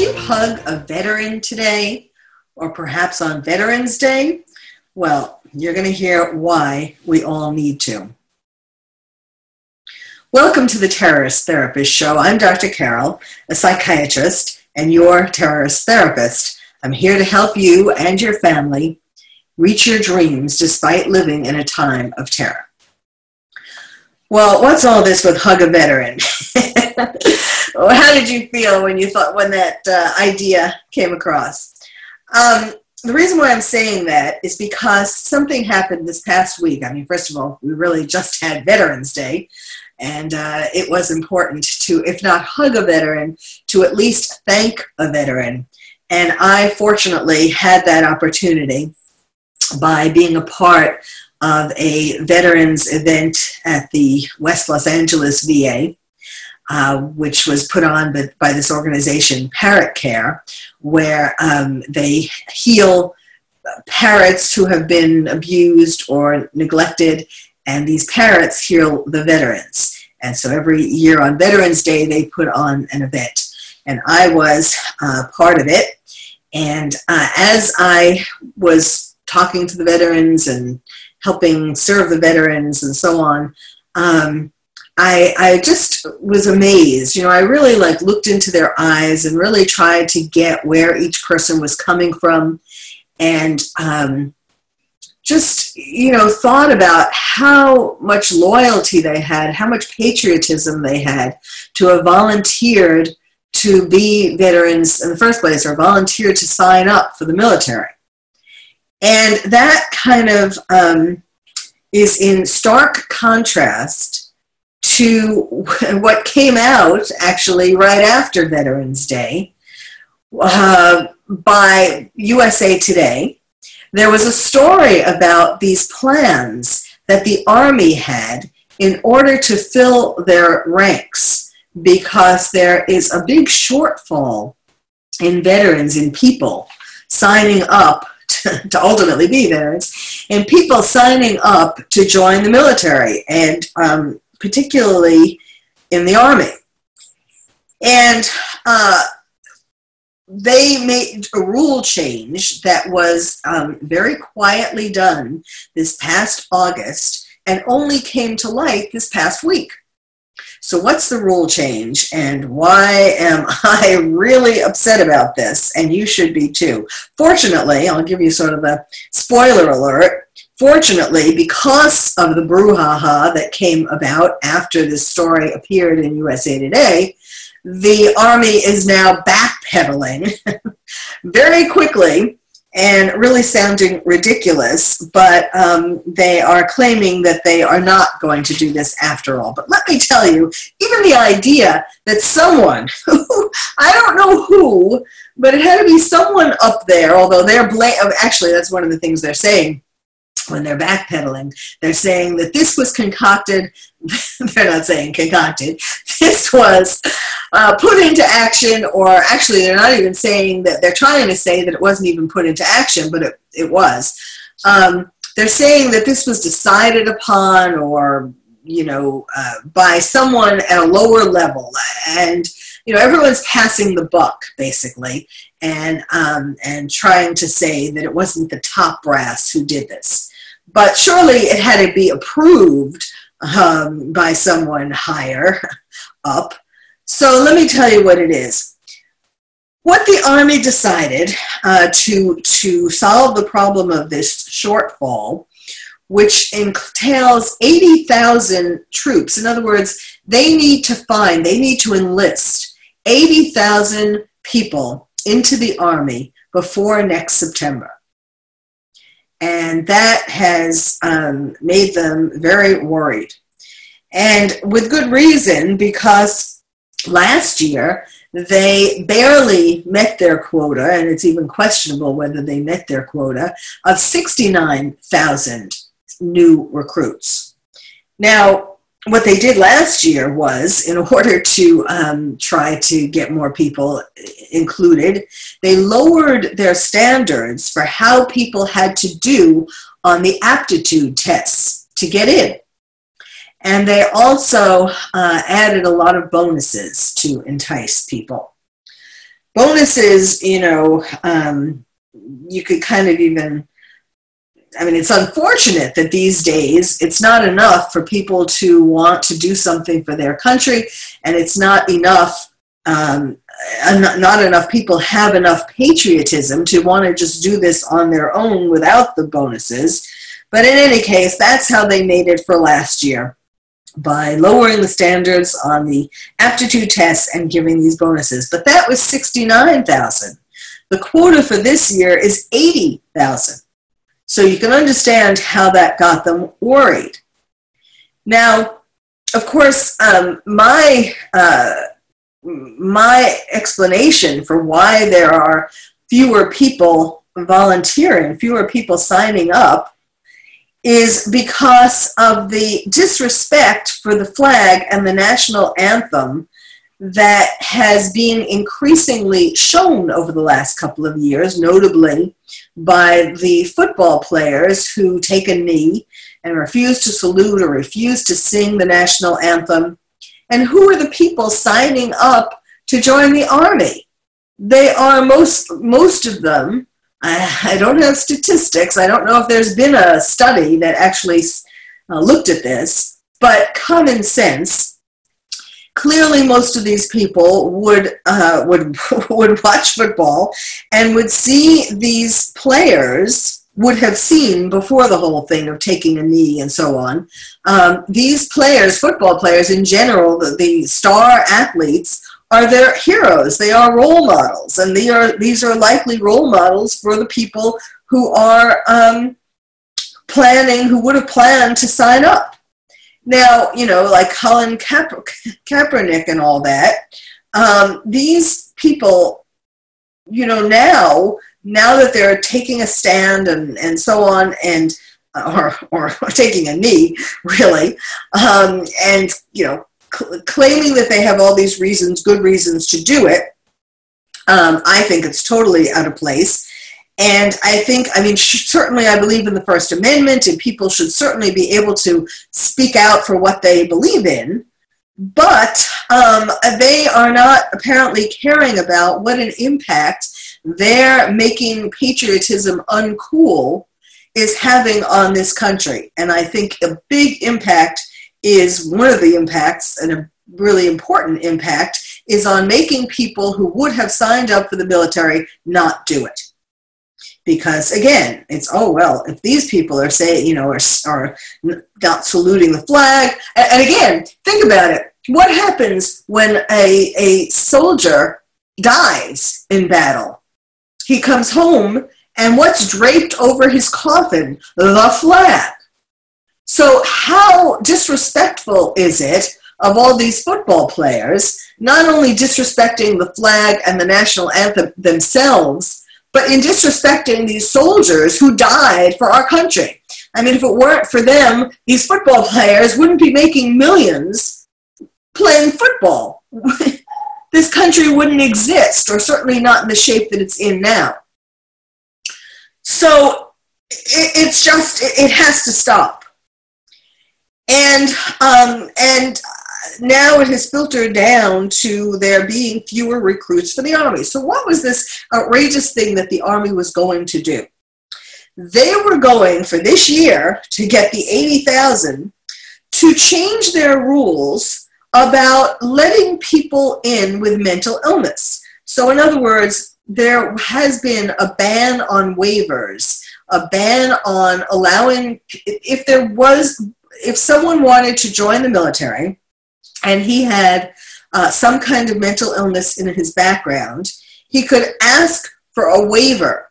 you hug a veteran today or perhaps on Veterans Day? Well, you're going to hear why we all need to. Welcome to the Terrorist Therapist Show. I'm Dr. Carole, a psychiatrist and your terrorist therapist. I'm here to help you and your family reach your dreams despite living in a time of terror. Well, what's all this with hug a veteran? How did you feel when you thought when that uh, idea came across? Um, the reason why I'm saying that is because something happened this past week. I mean, first of all, we really just had Veterans Day, and uh, it was important to, if not hug a veteran, to at least thank a veteran. And I fortunately had that opportunity by being a part of a veterans event at the West Los Angeles VA, uh, which was put on by, by, this organization, Parrot Care, where um, they heal parrots who have been abused or neglected, and these parrots heal the veterans. And so every year on Veterans Day, they put on an event. And I was uh, part of it. And uh, as I was talking to the veterans and helping serve the veterans and so on, um, I, I just was amazed. You know, I really like looked into their eyes and really tried to get where each person was coming from, and um, just you know thought about how much loyalty they had, how much patriotism they had to have volunteered to be veterans in the first place or volunteered to sign up for the military. And that kind of um, is in stark contrast to what came out actually right after Veterans Day uh, by USA Today. There was a story about these plans that the Army had in order to fill their ranks because there is a big shortfall in veterans, in people signing up to, ultimately be veterans, and people signing up to join the military, and um, particularly in the army. And uh, they made a rule change that was um, very quietly done this past August and only came to light this past week. So, what's the rule change, and why am I really upset about this? And you should be too. Fortunately, I'll give you sort of a spoiler alert. Fortunately, because of the brouhaha that came about after this story appeared in USA Today, the Army is now backpedaling very quickly and really sounding ridiculous, but um, they are claiming that they are not going to do this after all. But let me tell you, even the idea that someone, I don't know who, but it had to be someone up there, although they're blame, actually, that's one of the things they're saying when they're backpedaling. They're saying that this was concocted, they're not saying concocted, this was uh, put into action, or actually, they're not even saying that, they're trying to say that it wasn't even put into action, but it, it was. Um, they're saying that this was decided upon or you know uh, by someone at a lower level and you know everyone's passing the buck basically and um, and trying to say that it wasn't the top brass who did this but surely it had to be approved um, by someone higher up. So let me tell you what it is. What the Army decided uh, to, to solve the problem of this shortfall, which entails 80,000 troops, in other words, they need to find, they need to enlist 80,000 people into the Army before next September and that has um, made them very worried. And with good reason, because last year they barely met their quota, and it's even questionable whether they met their quota, of 69,000 new recruits. Now, what they did last year was, in order to um, try to get more people included, they lowered their standards for how people had to do on the aptitude tests to get in. And they also uh, added a lot of bonuses to entice people. bonuses, you know, um, you could kind of even I mean, it's unfortunate that these days it's not enough for people to want to do something for their country, and it's not enough. Um, not enough people have enough patriotism to want to just do this on their own without the bonuses. But in any case, that's how they made it for last year by lowering the standards on the aptitude tests and giving these bonuses. But that was 69,000. The quota for this year is 80,000. So you can understand how that got them worried. Now, of course, um, my uh, my explanation for why there are fewer people volunteering, fewer people signing up, is because of the disrespect for the flag and the national anthem that has been increasingly shown over the last couple of years, notably by the football players who take a knee and refuse to salute or refuse to sing the national anthem. And who are the people signing up to join the army? They are most, most of them. I, don't have statistics. I don't know if there's been a study that actually uh, looked at this, but common sense clearly most of these people would uh, would would watch football and would see these players would have seen before the whole thing of taking a knee and so on. Um, these players, football players in general, the, the star athletes are their heroes. They are role models, and they are these are likely role models for the people who are um, planning, who would have planned to sign up. Now, you know, like Colin Kaep- Kaepernick and all that, um, these people, you know, now, now that they're taking a stand and, and so on, and or, or taking a knee, really, um, and, you know, cl- claiming that they have all these reasons, good reasons to do it, um, I think it's totally out of place. And I think, I mean, certainly I believe in the First Amendment, and people should certainly be able to speak out for what they believe in. But um, they are not apparently caring about what an impact their making patriotism uncool is having on this country. And I think a big impact is one of the impacts, and a really important impact, is on making people who would have signed up for the military not do it because again it's oh well if these people are saying you know are, are not saluting the flag and, and again think about it. What happens when a, a soldier dies in battle? He comes home and what's draped over his coffin? The flag. So how disrespectful is it of all these football players not only disrespecting the flag and the national anthem themselves but in disrespecting these soldiers who died for our country. I mean, if it weren't for them, these football players wouldn't be making millions playing football. this country wouldn't exist, or certainly not in the shape that it's in now. So it's just, it has to stop. And, um, and now it has filtered down to there being fewer recruits for the Army. So, what was this outrageous thing that the Army was going to do? They were going for this year to get the 80,000 to change their rules about letting people in with mental illness. So, in other words, there has been a ban on waivers, a ban on allowing, if there was, if someone wanted to join the military, and he had uh, some kind of mental illness in his background, he could ask for a waiver.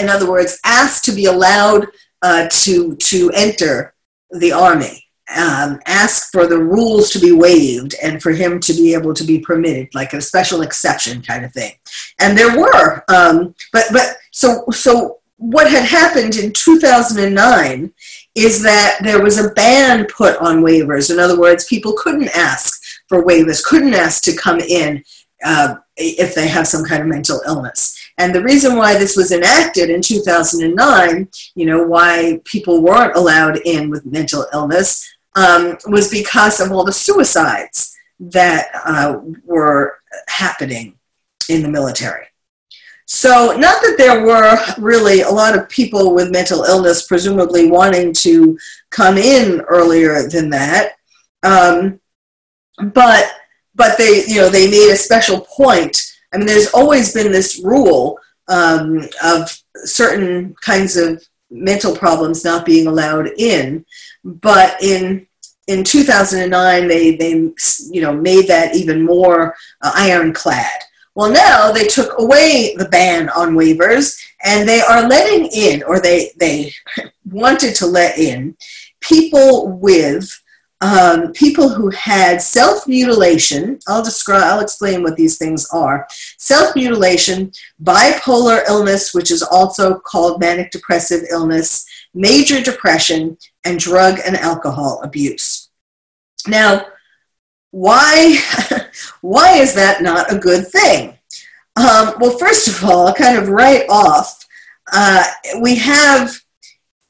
In other words, ask to be allowed uh, to, to enter the army. Um, ask for the rules to be waived and for him to be able to be permitted, like a special exception kind of thing. And there were, um, but but so so what had happened in 2009 is that there was a ban put on waivers. In other words, people couldn't ask for waivers, couldn't ask to come in uh, if they have some kind of mental illness. And the reason why this was enacted in 2009, you know, why people weren't allowed in with mental illness um, was because of all the suicides that uh, were happening in the military. So, not that there were really a lot of people with mental illness presumably wanting to come in earlier than that, um, but but they you know they made a special point. I mean, there's always been this rule um, of certain kinds of mental problems not being allowed in, but in in 2009 they they you know made that even more uh, ironclad well, now they took away the ban on waivers and they are letting in, or they, they wanted to let in, people with um, people who had self mutilation. I'll describe, I'll explain what these things are. Self mutilation, bipolar illness, which is also called manic depressive illness, major depression, and drug and alcohol abuse. Now, why, why is that not a good thing? Um, well, first of all, kind of right off, uh, we have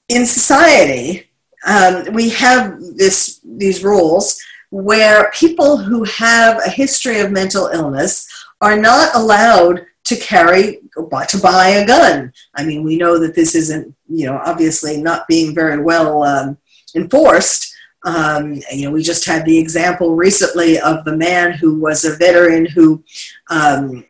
in society, um, we have this, these rules where people who have a history of mental illness are not allowed to carry to buy a gun. I mean, we know that this isn't, you know, obviously not being very well um, enforced, um, you know, we just had the example recently of the man who was a veteran who um,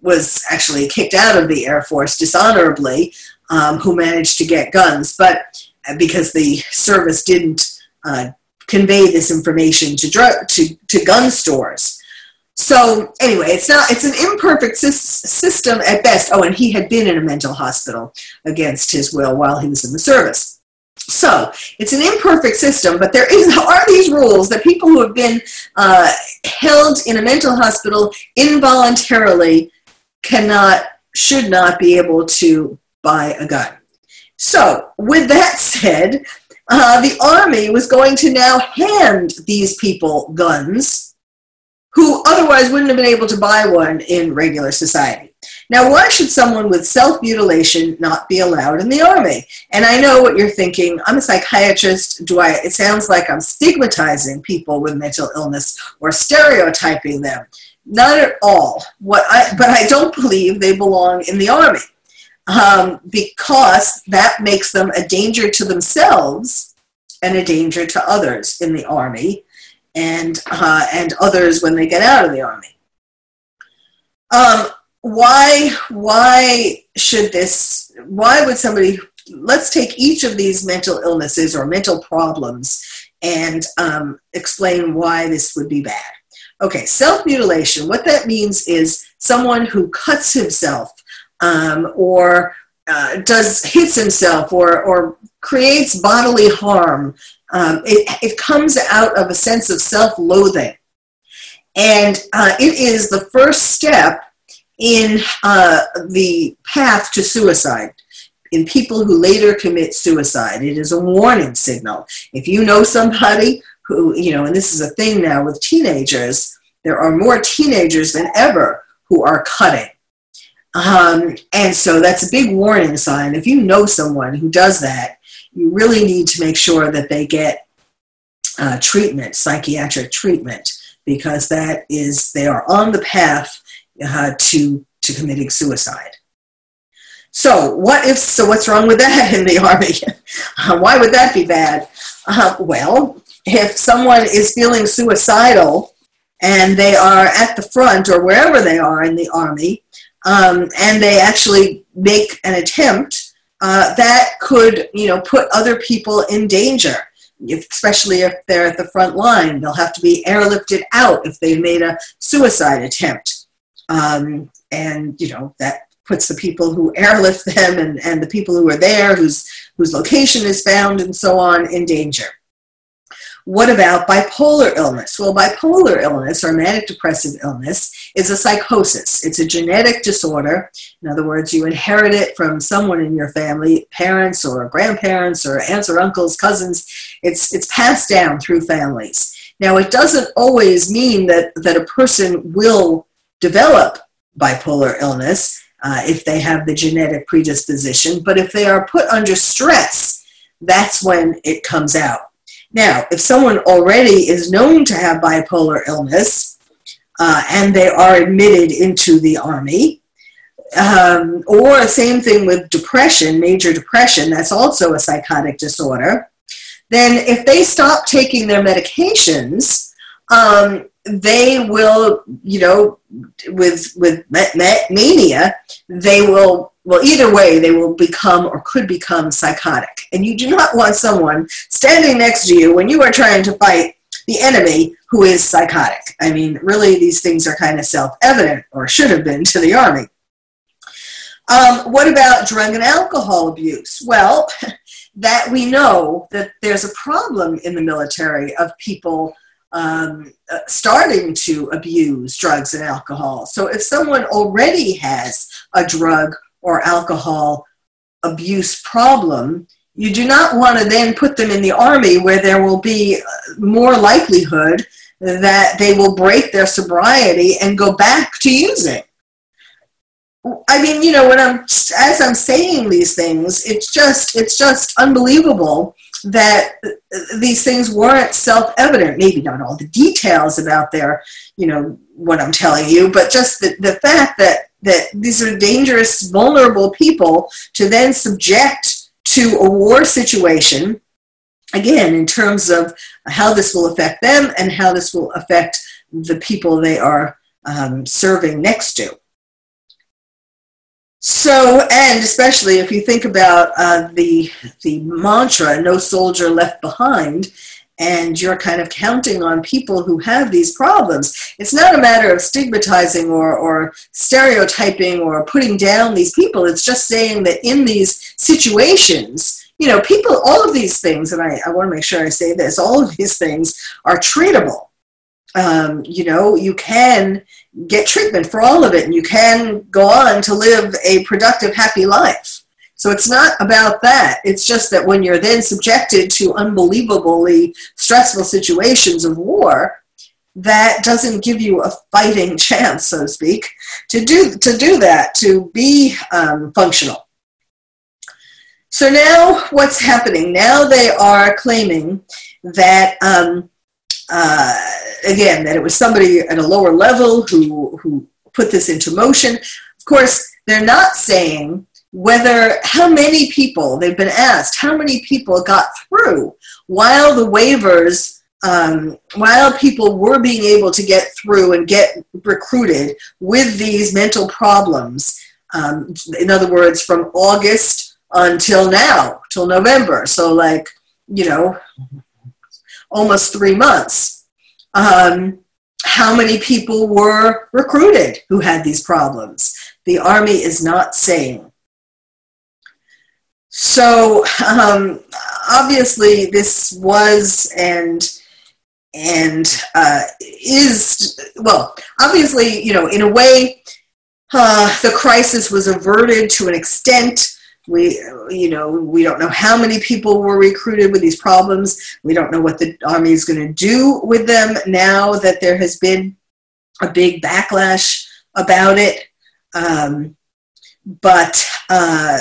was actually kicked out of the Air Force dishonorably, um, who managed to get guns, but uh, because the service didn't uh, convey this information to drug to, to gun stores. So anyway, it's not it's an imperfect system at best. Oh, and he had been in a mental hospital against his will while he was in the service. So it's an imperfect system, but there is are these rules that people who have been uh, held in a mental hospital involuntarily cannot, should not be able to buy a gun. So with that said, uh, the army was going to now hand these people guns who otherwise wouldn't have been able to buy one in regular society. Now, why should someone with self mutilation not be allowed in the army? And I know what you're thinking. I'm a psychiatrist. Do I? It sounds like I'm stigmatizing people with mental illness or stereotyping them. Not at all. What I, but I don't believe they belong in the army um, because that makes them a danger to themselves and a danger to others in the army and uh, and others when they get out of the army. Um, why why should this why would somebody let's take each of these mental illnesses or mental problems and um, explain why this would be bad. Okay self-mutilation what that means is someone who cuts himself um, or uh, does hits himself or, or creates bodily harm um, it, it comes out of a sense of self-loathing. And uh, it is the first step in uh, the path to suicide in people who later commit suicide. It is a warning signal. If you know somebody who, you know, and this is a thing now with teenagers, there are more teenagers than ever who are cutting. Um, and so that's a big warning sign. If you know someone who does that, you really need to make sure that they get uh, treatment, psychiatric treatment, because that is, they are on the path uh, to, to committing suicide. So what if, so what's wrong with that in the army? uh, why would that be bad? Uh, well, if someone is feeling suicidal and they are at the front or wherever they are in the army, um, and they actually make an attempt, uh, that could, you know, put other people in danger. If, especially if they're at the front line, they'll have to be airlifted out if they've made a suicide attempt. Um, and, you know, that puts the people who airlift them and, and the people who are there, whose, whose location is found, and so on, in danger. What about bipolar illness? Well, bipolar illness or manic depressive illness is a psychosis. It's a genetic disorder. In other words, you inherit it from someone in your family, parents or grandparents or aunts or uncles, cousins. It's, it's passed down through families. Now, it doesn't always mean that, that a person will develop bipolar illness uh, if they have the genetic predisposition, but if they are put under stress, that's when it comes out. Now, if someone already is known to have bipolar illness, uh, and they are admitted into the army. Um, or same thing with depression, major depression, that's also a psychotic disorder. Then, if they stop taking their medications, um, they will, you know, with with mania, they will well either way they will become or could become psychotic. And you do not want someone standing next to you when you are trying to fight the enemy who is psychotic. I mean, really, these things are kind of self-evident or should have been to the army. Um, what about drug and alcohol abuse? Well, that we know that there's a problem in the military of people um, uh, starting to abuse drugs and alcohol. So if someone already has a drug or alcohol abuse problem, you do not want to then put them in the army where there will be uh, more likelihood that they will break their sobriety and go back to using. I mean, you know, when I'm as I'm saying these things, it's just it's just unbelievable that these things weren't self-evident. Maybe not all the details about their, you know, what I'm telling you, but just the, the fact that that these are dangerous, vulnerable people to then subject to a war situation. Again, in terms of how this will affect them and how this will affect the people they are um, serving next to. So, and especially if you think about uh, the the mantra "No soldier left behind," and you're kind of counting on people who have these problems. It's not a matter of stigmatizing or, or stereotyping or putting down these people. It's just saying that in these situations, you know, people, all of these things, and I, I want to make sure I say this, all of these things are treatable. Um, you know, you can get treatment for all of it and you can go on to live a productive, happy life. So it's not about that. It's just that when you're then subjected to unbelievably stressful situations of war, that doesn't give you a fighting chance, so to speak, to do to do that, to be um, functional. So now, what's happening? Now they are claiming that um, uh, again, that it was somebody at a lower level who, who put this into motion. Of course, they're not saying whether how many people, they've been asked, how many people got through while the waivers, um, while people were being able to get through and get recruited with these mental problems. Um, in other words, from August until now, till November. So, like, you know, almost three months. Um, how many people were recruited who had these problems? The Army is not saying. So um, obviously, this was and and uh, is well. Obviously, you know, in a way, uh, the crisis was averted to an extent we you know we don't know how many people were recruited with these problems. We don't know what the army is going to do with them now that there has been a big backlash about it. Um, but uh,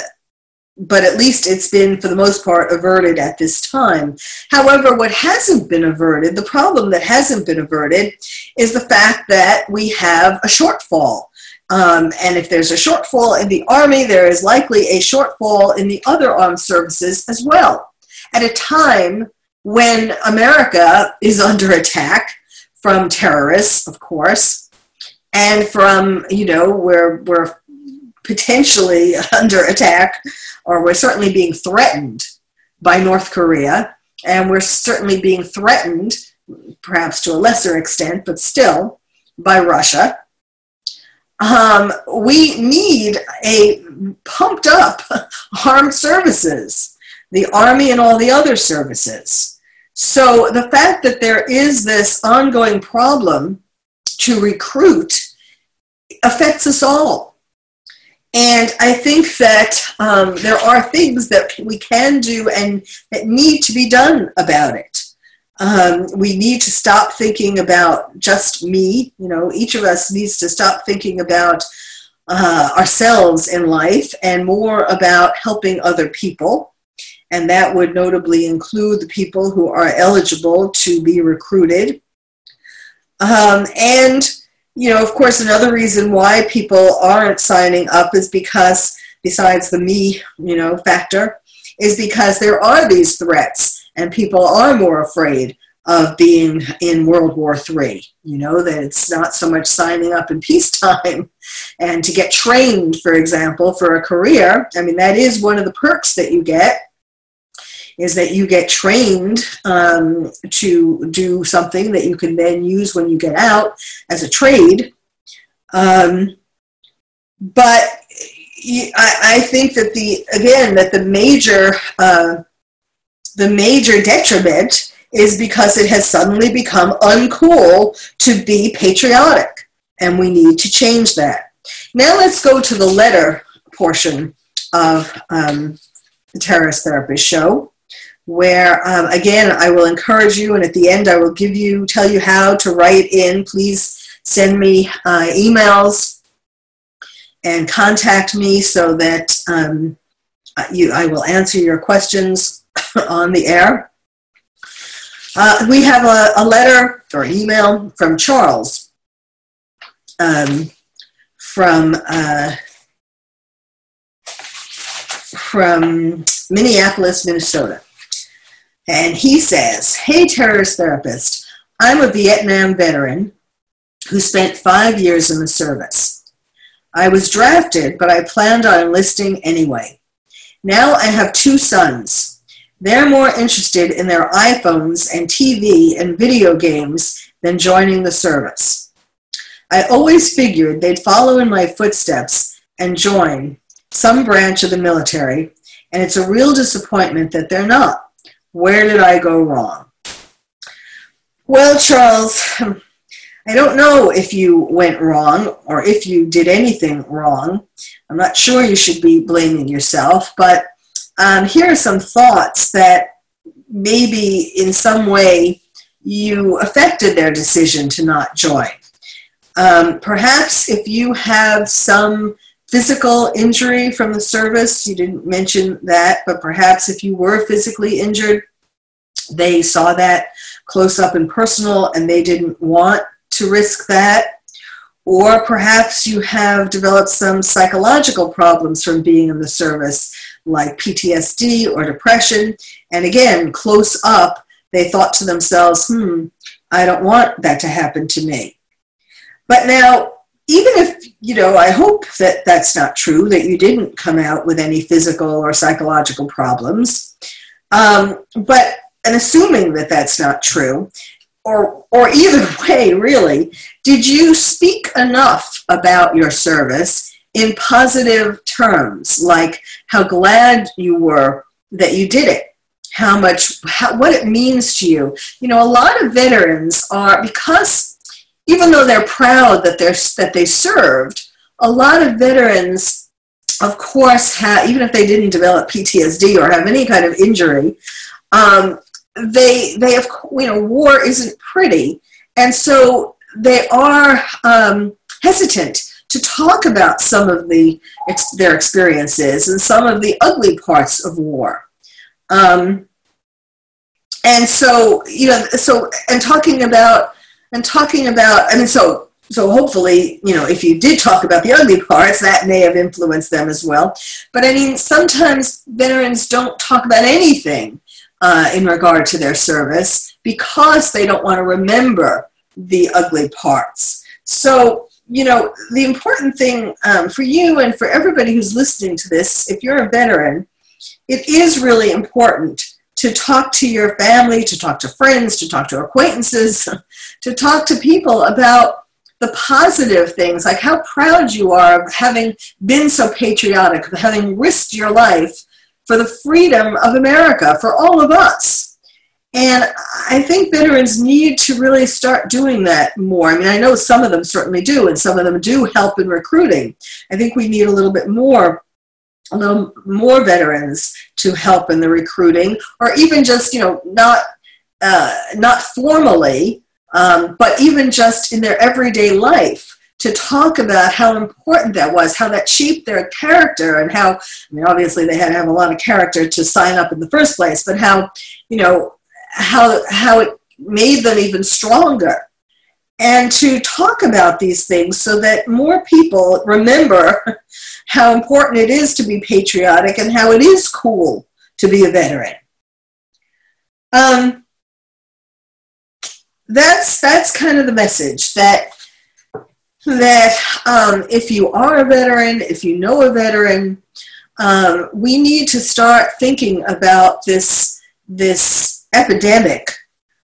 but at least it's been for the most part averted at this time. However what hasn't been averted the problem that hasn't been averted is the fact that we have a shortfall um, and if there's a shortfall in the Army, there is likely a shortfall in the other armed services as well. At a time when America is under attack from terrorists, of course, and from, you know, we're, we're potentially under attack, or we're certainly being threatened by North Korea, and we're certainly being threatened, perhaps to a lesser extent, but still, by Russia um, we need a pumped up armed services, the Army and all the other services. So the fact that there is this ongoing problem to recruit affects us all. And I think that um, there are things that we can do and that need to be done about it. Um, we need to stop thinking about just me. You know, each of us needs to stop thinking about uh, ourselves in life and more about helping other people. And that would notably include the people who are eligible to be recruited. Um, and you know, of course, another reason why people aren't signing up is because, besides the me, you know, factor, is because there are these threats and people are more afraid of being in World War III. You know, that it's not so much signing up in peacetime and to get trained, for example, for a career. I mean, that is one of the perks that you get is that you get trained um, to do something that you can then use when you get out as a trade. Um, but I, I, think that the again that the major uh, the major detriment is because it has suddenly become uncool to be patriotic, and we need to change that. Now let's go to the letter portion of um, the Terrorist Therapist Show where um, again I will encourage you, and at the end I will give you tell you how to write in. Please send me uh, emails and contact me so that um, you I will answer your questions on the air. Uh, we have a, a, letter or an email from Charles um, from uh, from Minneapolis, Minnesota. And he says, Hey, terrorist therapist, I'm a Vietnam veteran who spent five years in the service. I was drafted, but I planned on enlisting anyway. Now I have two sons. They're more interested in their iPhones and TV and video games than joining the service. I always figured they'd follow in my footsteps and join some branch of the military, and it's a real disappointment that they're not. Where did I go wrong? Well, Charles, I don't know if you went wrong or if you did anything wrong. I'm not sure you should be blaming yourself, but um, here are some thoughts that maybe in some way you affected their decision to not join. Um, perhaps if you have some physical injury from the service. You didn't mention that, but perhaps if you were physically injured, they saw that close up and personal and they didn't want to risk that. Or perhaps you have developed some psychological problems from being in the service, like PTSD or depression. And again, close up, they thought to themselves, hmm, I don't want that to happen to me. But now, even if, you know, I hope that that's not true, that you didn't come out with any physical or psychological problems. Um, but, and assuming that that's not true, or, or either way, really, did you speak enough about your service in positive terms, like how glad you were that you did it? How much, how, what it means to you. You know, a lot of veterans are, because even though they're proud that they're that they served, a lot of veterans, of course, have even if they didn't develop PTSD or have any kind of injury, um, they they have you know war isn't pretty, and so they are um, hesitant to talk about some of the their experiences and some of the ugly parts of war. Um, and so you know so and talking about and talking about, I mean, so so hopefully, you know, if you did talk about the ugly parts, that may have influenced them as well. But I mean, sometimes veterans don't talk about anything uh, in regard to their service because they don't want to remember the ugly parts. So, you know, the important thing um, for you and for everybody who's listening to this, if you're a veteran, it is really important to talk to your family, to talk to friends, to talk to acquaintances, to talk to people about the positive things, like how proud you are of having been so patriotic, of having risked your life for the freedom of America, for all of us. And I think veterans need to really start doing that more. I mean, I know some of them certainly do, and some of them do help in recruiting. I think we need a little bit more a little more veterans to help in the recruiting, or even just you know not uh, not formally, um, but even just in their everyday life to talk about how important that was, how that shaped their character, and how I mean obviously they had to have a lot of character to sign up in the first place, but how you know how how it made them even stronger. and to talk about these things so that more people remember how important it is to be patriotic and how it is cool to be a veteran. Um, that's that's kind of the message that that um, if you are a veteran, if you know a veteran, um, we need to start thinking about this this epidemic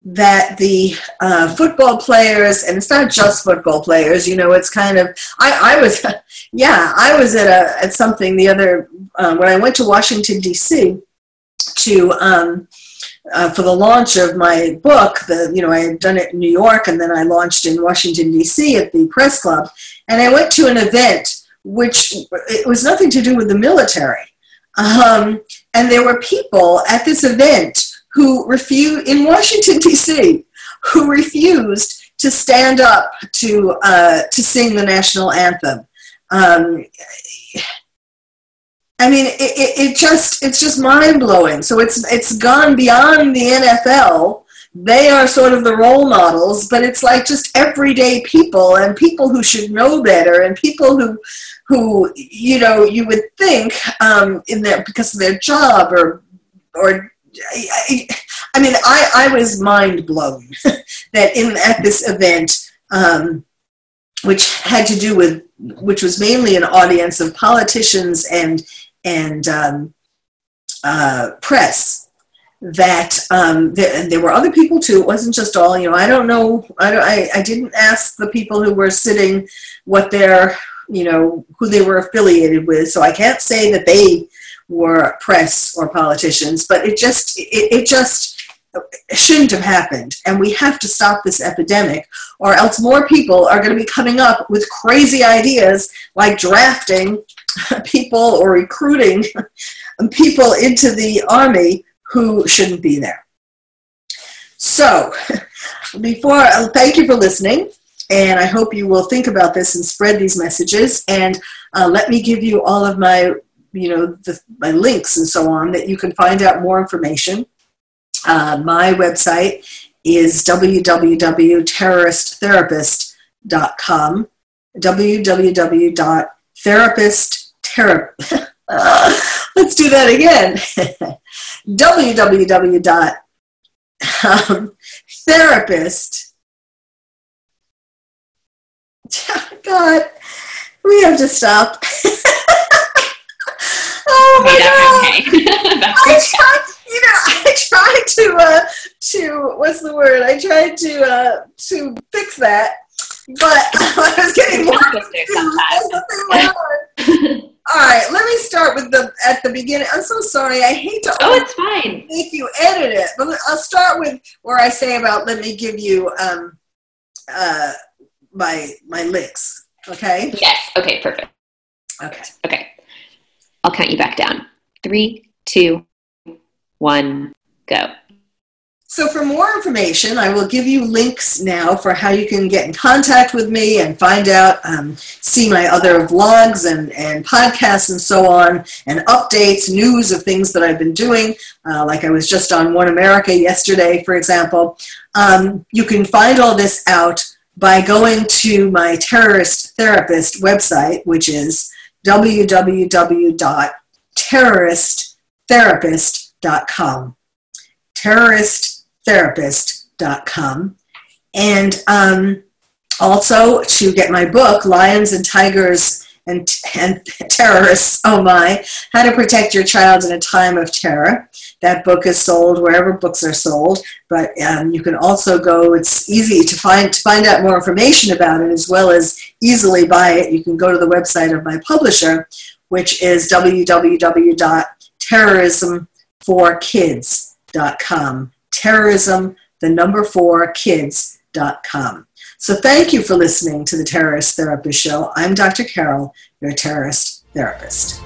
that the uh, football players, and it's not just football players, you know, it's kind of, I, I was, yeah, I was at, a, at something the other, uh, when I went to Washington, D.C. to, um, uh, for the launch of my book, the, you know, I had done it in New York and then I launched in Washington, D.C. at the press club. And I went to an event which it was nothing to do with the military. Um, and there were people at this event who refused in Washington D.C. who refused to stand up to uh, to sing the national anthem. Um, I mean, it, it, it, just it's just mind blowing. So it's it's gone beyond the NFL. They are sort of the role models, but it's like just everyday people and people who should know better and people who who you know you would think um, in their because of their job or or I, I mean, I, I was mind blown that in at this event, um, which had to do with, which was mainly an audience of politicians and and um, uh, press, that um, there, and there were other people too. It wasn't just all, you know. I don't know. I don't, I, I didn't ask the people who were sitting what their, you know, who they were affiliated with, so I can't say that they or press or politicians, but it just it, it just shouldn't have happened. And we have to stop this epidemic or else more people are going to be coming up with crazy ideas like drafting people or recruiting people into the army who shouldn't be there. So before thank you for listening and i hope you will think about this and spread these messages and uh, let me give you all of my you know, the, my links and so on that you can find out more information. Uh, my website is www.terroristtherapist.com, www.therapist uh, let's do that again. www.therapist. God, we have to stop. Oh my god! I tried, you know, I tried to uh, to what's the word? I tried to uh, to fix that, but I was getting more All right, let me start with the at the beginning. I'm so sorry. I hate to. Oh, it's fine. Make you edit it, but I'll start with where I say about. Let me give you um, uh, my my licks. Okay. Yes. Okay. Perfect. Okay. Okay. I'll count you back down. Three, two, one, go. So, for more information, I will give you links now for how you can get in contact with me and find out, um, see my other vlogs and, and podcasts and so on, and updates, news of things that I've been doing. Uh, like I was just on One America yesterday, for example. Um, you can find all this out by going to my terrorist therapist website, which is www.terroristtherapist.com. Terroristtherapist.com. And um, also to get my book, Lions and Tigers and, and Terrorists, oh my, How to Protect Your Child in a Time of Terror. That book is sold wherever books are sold, but um, you can also go, it's easy to find, to find out more information about it as well as easily buy it. You can go to the website of my publisher, which is www.terrorismforkids.com. Terrorism, the number four, kids.com. So thank you for listening to the Terrorist Therapist Show. I'm Dr. Carole, your terrorist therapist.